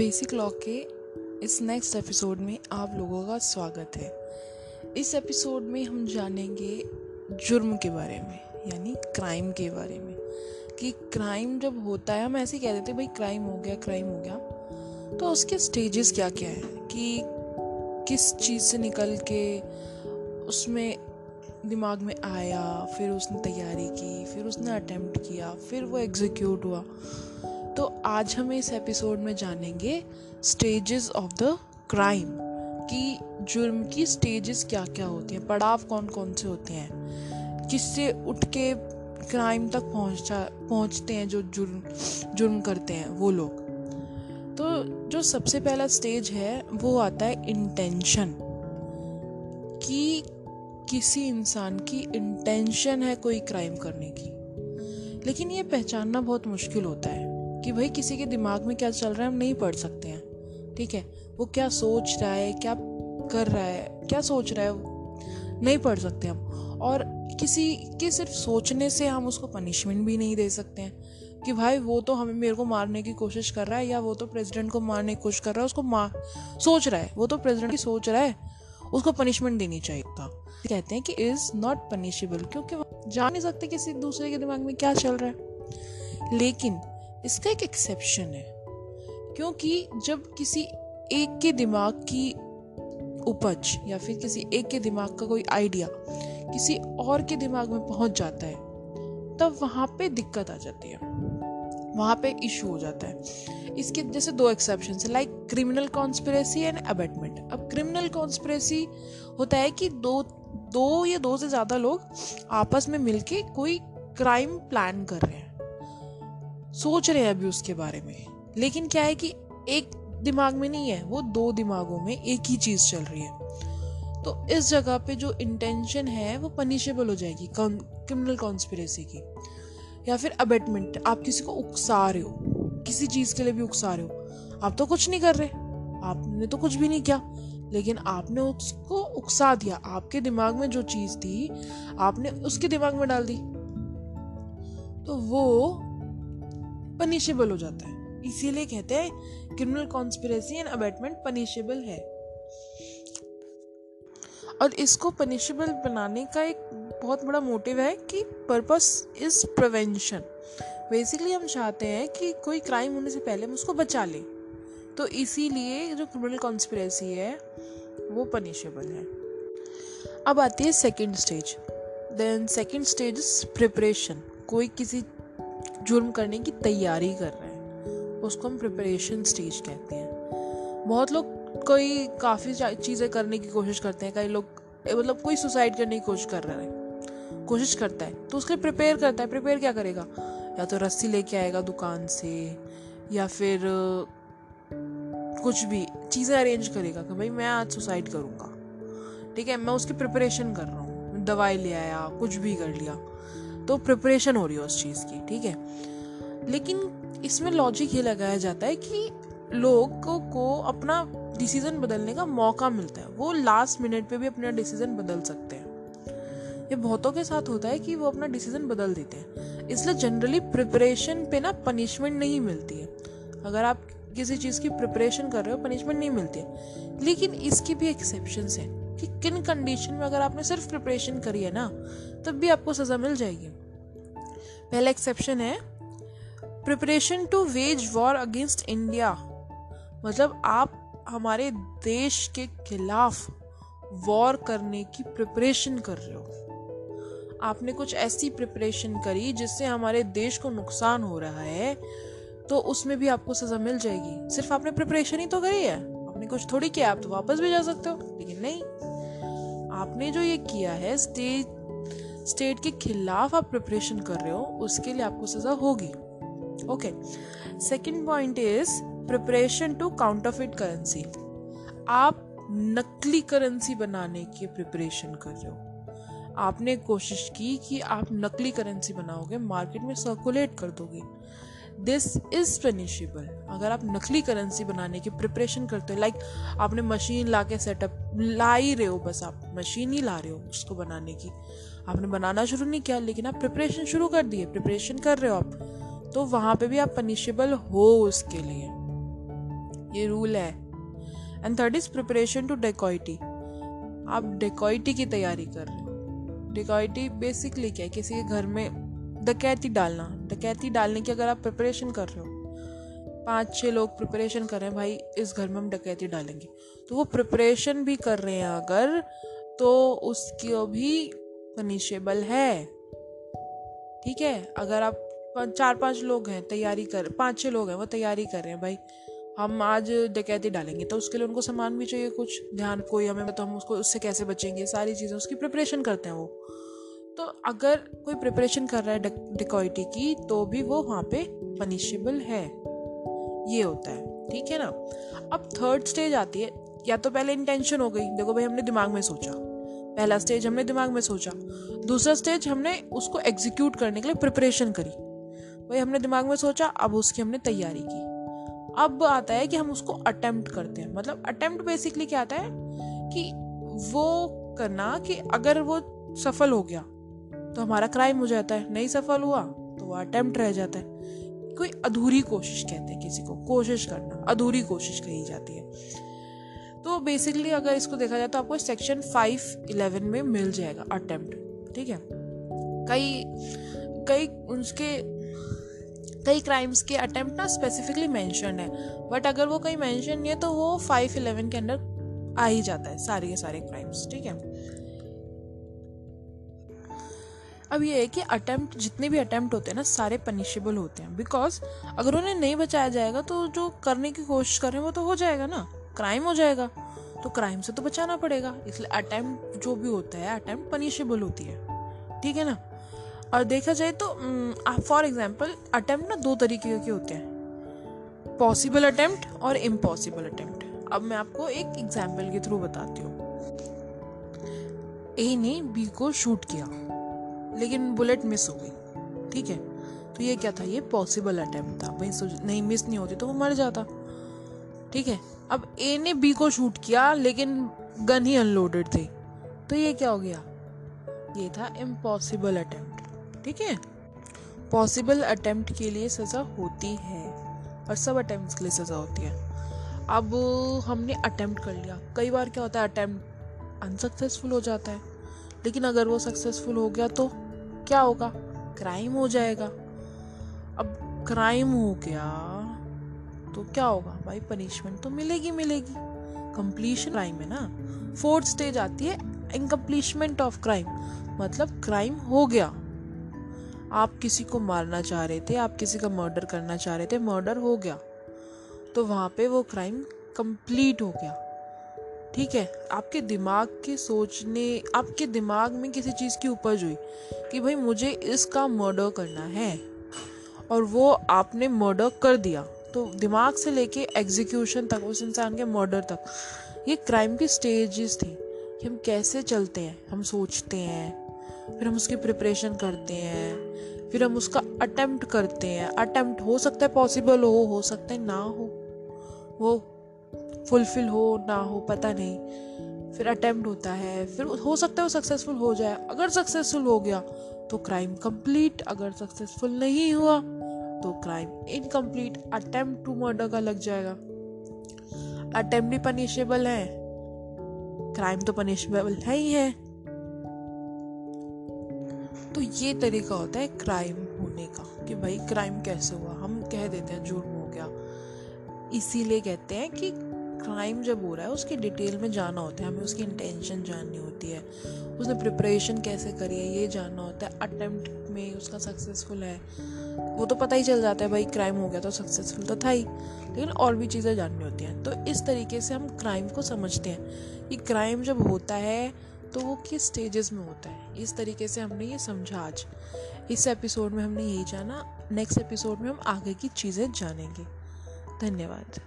Basic law के इस next episode में आप लोगों का स्वागत है। इस एपिसोड में हम जानेंगे जुर्म के बारे में, यानी क्राइम के बारे में। कि क्राइम जब होता है, हम ऐसे ही कह देते भाई, क्राइम हो गया, क्राइम हो गया। तो उसके स्टेजेस क्या क्या है? कि किस चीज़ से निकल के उसमें दिमाग में आया, फिर उसने तैयारी की, फिर उसने अटेम्प्ट किया, फिर वो एग्जीक्यूट हुआ। तो आज हम इस एपिसोड में जानेंगे स्टेजेस ऑफ़ द क्राइम, कि जुर्म की स्टेजेस क्या क्या होती हैं, पड़ाव कौन कौन से होते हैं, किससे उठ के क्राइम तक पहुँचा, पहुँचते हैं जो जुर्म जुर्म करते हैं वो लोग। तो जो सबसे पहला स्टेज है, वो आता है इंटेंशन कि किसी इंसान की इंटेंशन है कोई क्राइम करने की। लेकिन ये पहचानना बहुत मुश्किल होता है। कि भाई किसी के दिमाग में क्या चल रहा है, हम नहीं पढ़ सकते हैं। ठीक है? वो क्या सोच रहा है, क्या कर रहा है, क्या सोच रहा है नहीं पढ़ सकते हम। और किसी के सिर्फ़ सोचने से हम उसको पनिशमेंट भी नहीं दे सकते हैं। कि भाई, वो तो हमें मेरे को मारने की कोशिश कर रहा है, या वो तो प्रेसिडेंट को मारने की कोशिश कर रहा है, उसको मार, सोच रहा है। वो तो प्रेसिडेंट की सोच रहा है, उसको पनिशमेंट देनी चाहिए। था कहते हैं कि इज़ नॉट पनिशेबल क्योंकि जान नहीं सकते किसी दूसरे के दिमाग में क्या चल रहा है। लेकिन इसका एक एक्सेप्शन है, क्योंकि जब किसी एक के दिमाग की उपज या फिर किसी एक के दिमाग का कोई आइडिया किसी और के दिमाग में पहुँच जाता है, तब वहाँ पे दिक्कत आ जाती है। वहाँ पे इशू हो जाता है। इसके जैसे दो एक्सेप्शन है like criminal conspiracy and abetment अब क्रिमिनल कॉन्स्परेसी होता है कि दो दो या दो से ज़्यादा लोग आपस में मिलके कोई क्राइम प्लान कर रहे हैं। सोच रहे हैं अभी उसके बारे में। लेकिन क्या है कि एक दिमाग में नहीं है, वो दो दिमागों में एक ही चीज़ चल रही है। तो इस जगह पे जो इंटेंशन है, वो पनिशेबल हो जाएगी क्रिमिनल कॉन्स्पिरेसी की। या फिर अबेटमेंट आप किसी को उकसा रहे हो, किसी चीज़ के लिए भी उकसा रहे हो। आप तो कुछ नहीं कर रहे, आपने तो कुछ भी नहीं किया, लेकिन आपने उसको उकसा दिया। आपके दिमाग में जो चीज़ थी, आपने उसके दिमाग में डाल दी। तो वो पनिशेबल हो जाता है। इसीलिए कहते हैं criminal conspiracy and abetment punishable है। और इसको पनिशेबल बनाने का एक बहुत बड़ा मोटिव है कि पर्पस इज़ प्रिवेंशन बेसिकली हम चाहते हैं कि कोई क्राइम होने से पहले हम उसको बचा लें। तो इसीलिए जो क्रिमिनल कॉन्स्पिरेसी है, वो पनिशेबल है। अब आती है second stage then second stage is preparation कोई किसी जुर्म करने की तैयारी कर रहे हैं। उसको हम प्रिपरेशन स्टेज कहते हैं। बहुत लोग कोई काफ़ी चीज़ें करने की कोशिश करते हैं, कई लोग मतलब कोई सुसाइड करने की कोशिश कर रहा है, कोशिश करता है तो उसके प्रिपेयर करता है प्रिपेयर क्या करेगा? या तो रस्सी लेके आएगा दुकान से, या फिर, कुछ भी, चीज़ें अरेंज करेगा कि भाई मैं आज सुसाइड करूँगा। ठीक है, मैं उसकी प्रिपरेशन कर रहा हूँ। दवाई ले आया, कुछ भी कर लिया। तो प्रिपरेशन हो रही है उस चीज़ की, ठीक है? लेकिन इसमें लॉजिक ये लगाया जाता है कि लोगों को अपना डिसीज़न बदलने का मौका मिलता है। वो लास्ट मिनट पे भी अपना डिसीज़न बदल सकते हैं। ये बहुतों के साथ होता है कि वो अपना डिसीज़न बदल देते हैं। इसलिए जनरली प्रिपरेशन पे ना पनिशमेंट नहीं मिलती है। अगर आप किसी चीज़ की प्रिपरेशन कर रहे हो पनिशमेंट नहीं मिलती है। लेकिन इसकी भी एक्सेप्शन है। कि किन कंडीशन में अगर आपने सिर्फ़ प्रिपरेशन करी है ना, तब भी आपको सज़ा मिल जाएगी। पहला एक्सेप्शन है preparation to wage war against India मतलब आप हमारे देश के खिलाफ वॉर करने की प्रिपरेशन कर रहे हो। आपने कुछ ऐसी प्रिपरेशन करी जिससे हमारे देश को नुकसान हो रहा है तो उसमें भी आपको सजा मिल जाएगी। सिर्फ़ आपने प्रिपरेशन ही तो करी है। आपने कुछ थोड़ी किया, आप तो वापस भी जा सकते हो, लेकिन नहीं। आपने जो ये किया है स्टेट स्टेट के खिलाफ आप प्रिपरेशन कर रहे हो, उसके लिए आपको सजा होगी। Okay second point is preparation to counterfeit currency आप नकली करेंसी बनाने की प्रिपरेशन कर रहे हो। आपने कोशिश की कि आप नकली करेंसी बनाओगे मार्केट में सर्कुलेट कर दोगे। दिस इज़ पनिशेबल अगर आप नकली करेंसी बनाने की प्रिपरेशन करते हो लाइक आपने मशीन ला के सेटअप ला ही रहे हो, बस आप मशीन ही ला रहे हो उसको बनाने की। आपने बनाना शुरू नहीं किया, लेकिन आप प्रिपरेशन शुरू कर दिए प्रिपरेशन कर रहे हो आप तो वहाँ पे भी आप पनिशेबल हो उसके लिए। ये रूल है। And third is preparation to dacoity आप डेकोइटी की तैयारी कर रहे हो। डेकोइटी बेसिकली क्या है? किसी के घर में डकैती डालना। डकैती डालने की अगर आप प्रिपरेशन कर रहे हो, पाँच छः लोग प्रिपरेशन कर रहे हैं, भाई, इस घर में हम डकैती डालेंगे। तो वो प्रिपरेशन भी कर रहे हैं अगर तो उसकी भी पनिशेबल है। ठीक है? अगर आप चार पाँच लोग हैं, तैयारी कर, पाँच छह लोग हैं, वो तैयारी कर रहे हैं, भाई, हम आज डकैती डालेंगे तो उसके लिए उनको सामान भी चाहिए कुछ, ध्यान कोई हमें तो हम उसको, उससे कैसे बचेंगे? सारी चीज़ें उसकी प्रिपरेशन करते हैं वो। तो अगर कोई प्रिपरेशन कर रहा है डिकॉइटी की तो भी वो वहाँ पे पनिशेबल है। ये होता है, ठीक है ना? अब थर्ड स्टेज आती है। या तो पहले इंटेंशन हो गई। देखो भाई, हमने दिमाग में सोचा। पहला स्टेज हमने दिमाग में सोचा। दूसरा स्टेज हमने उसको एग्जीक्यूट करने के लिए प्रिपरेशन करी। भाई, हमने दिमाग में सोचा, अब उसकी हमने तैयारी की। अब आता है कि हम उसको अटेम्प्ट करते हैं। मतलब अटेम्प्ट बेसिकली क्या आता है कि वो करना कि अगर वो सफल हो गया तो हमारा क्राइम हो जाता है, नहीं सफल हुआ तो वो अटेम्प्ट रह जाता है। कोई अधूरी कोशिश कहते हैं किसी को, कोशिश करना, अधूरी कोशिश कही जाती है। तो बेसिकली अगर इसको देखा जाए तो आपको सेक्शन फाइव इलेवन में मिल जाएगा अटेम्प्ट ठीक है? कई कई उसके, कई क्राइम्स के अटेम्प्ट ना स्पेसिफिकली मैंशन है बट अगर वो कहीं मैंशन नहीं है तो वो फाइव इलेवन के अंदर आ ही जाता है, सारे के सारे क्राइम्स ठीक है? अब ये है कि अटेम्प्ट जितने भी अटेम्प्ट होते हैं ना, सारे पनिशेबल होते हैं। बिकॉज़ अगर उन्हें नहीं बचाया जाएगा तो जो करने की कोशिश कर रहे हैं, वो तो हो जाएगा ना। क्राइम हो जाएगा। तो क्राइम से तो बचाना पड़ेगा। इसलिए अटेम्प्ट जो भी होता है अटेम्प्ट पनिशेबल होती है। ठीक है ना? और देखा जाए तो फॉर एग्ज़ाम्पल अटेम्प्ट ना दो तरीके के होते हैं। पॉसिबल अटेम्प्ट और इम्पॉसिबल अटेम्प्ट अब मैं आपको एक एग्ज़ाम्पल के थ्रू बताती हूँ। ए ने बी को शूट किया। लेकिन बुलेट मिस हो गई। ठीक है? तो ये क्या था? ये पॉसिबल अटेम्प्ट था। भाई नहीं मिस नहीं होती तो वो मर जाता। ठीक है? अब ए ने बी को शूट किया, लेकिन गन ही अनलोडेड थी। तो ये क्या हो गया? ये था इम्पॉसिबल अटेम्प्ट ठीक है? पॉसिबल अटेम्प्ट के लिए सज़ा होती है। और सब अटेम्प्ट के लिए सज़ा होती है। अब हमने अटेम्प्ट कर लिया। कई बार क्या होता है? अटेम्प्ट अनसक्सेसफुल हो जाता है। लेकिन अगर वो सक्सेसफुल हो गया तो क्या होगा? क्राइम हो जाएगा। अब क्राइम हो गया तो क्या होगा? भाई पनिशमेंट तो मिलेगी मिलेगी। कंप्लीशन क्राइम है ना? फोर्थ स्टेज आती है इनकम्प्लीशमेंट ऑफ़ क्राइम मतलब क्राइम हो गया। आप किसी को मारना चाह रहे थे, आप किसी का मर्डर करना चाह रहे थे मर्डर हो गया। तो वहाँ पे वो क्राइम कंप्लीट हो गया। ठीक है, आपके दिमाग के सोचने, आपके दिमाग में किसी चीज़ की उपज हुई कि भाई मुझे इसका मर्डर करना है और वो आपने मर्डर कर दिया तो दिमाग से लेके एग्जीक्यूशन तक, उस इंसान के मर्डर तक, ये क्राइम की स्टेजेस थी कि हम कैसे चलते हैं, हम सोचते हैं, फिर हम उसकी प्रिपरेशन करते हैं, फिर हम उसका अटेम्प्ट करते हैं अटेम्प्ट हो सकता है पॉसिबल हो हो सकता है ना हो, वो फुलफिल हो ना हो, पता नहीं। फिर अटेम्प्ट होता है, फिर हो सकता है वो सक्सेसफुल हो जाए। अगर सक्सेसफुल हो गया तो क्राइम कंप्लीट। अगर सक्सेसफुल नहीं हुआ तो crime incomplete. Attempt to murder का लग जाएगा। अटेम्प्ट भी पनिशेबल है। क्राइम तो पनिशेबल है ही है। तो ये तरीका होता है क्राइम होने का, कि भाई क्राइम कैसे हुआ? हम कह देते हैं जुर्म हो गया। इसीलिए कहते हैं कि क्राइम जब हो रहा है, उसकी डिटेल में जाना होता है, हमें उसकी इंटेंशन जाननी होती है। उसने प्रिपरेशन कैसे करी है, ये जानना होता है अटेम्प्ट में उसका सक्सेसफुल है। वो तो पता ही चल जाता है भाई क्राइम हो गया तो सक्सेसफुल तो था ही, लेकिन और भी चीज़ें जाननी होती हैं। तो इस तरीके से हम क्राइम को समझते हैं कि क्राइम जब होता है तो वो किस स्टेजेस में होता है। इस तरीके से हमने ये समझा आज। इस एपिसोड में हमने यही जाना नेक्स्ट एपिसोड में हम आगे की चीज़ें जानेंगे। धन्यवाद।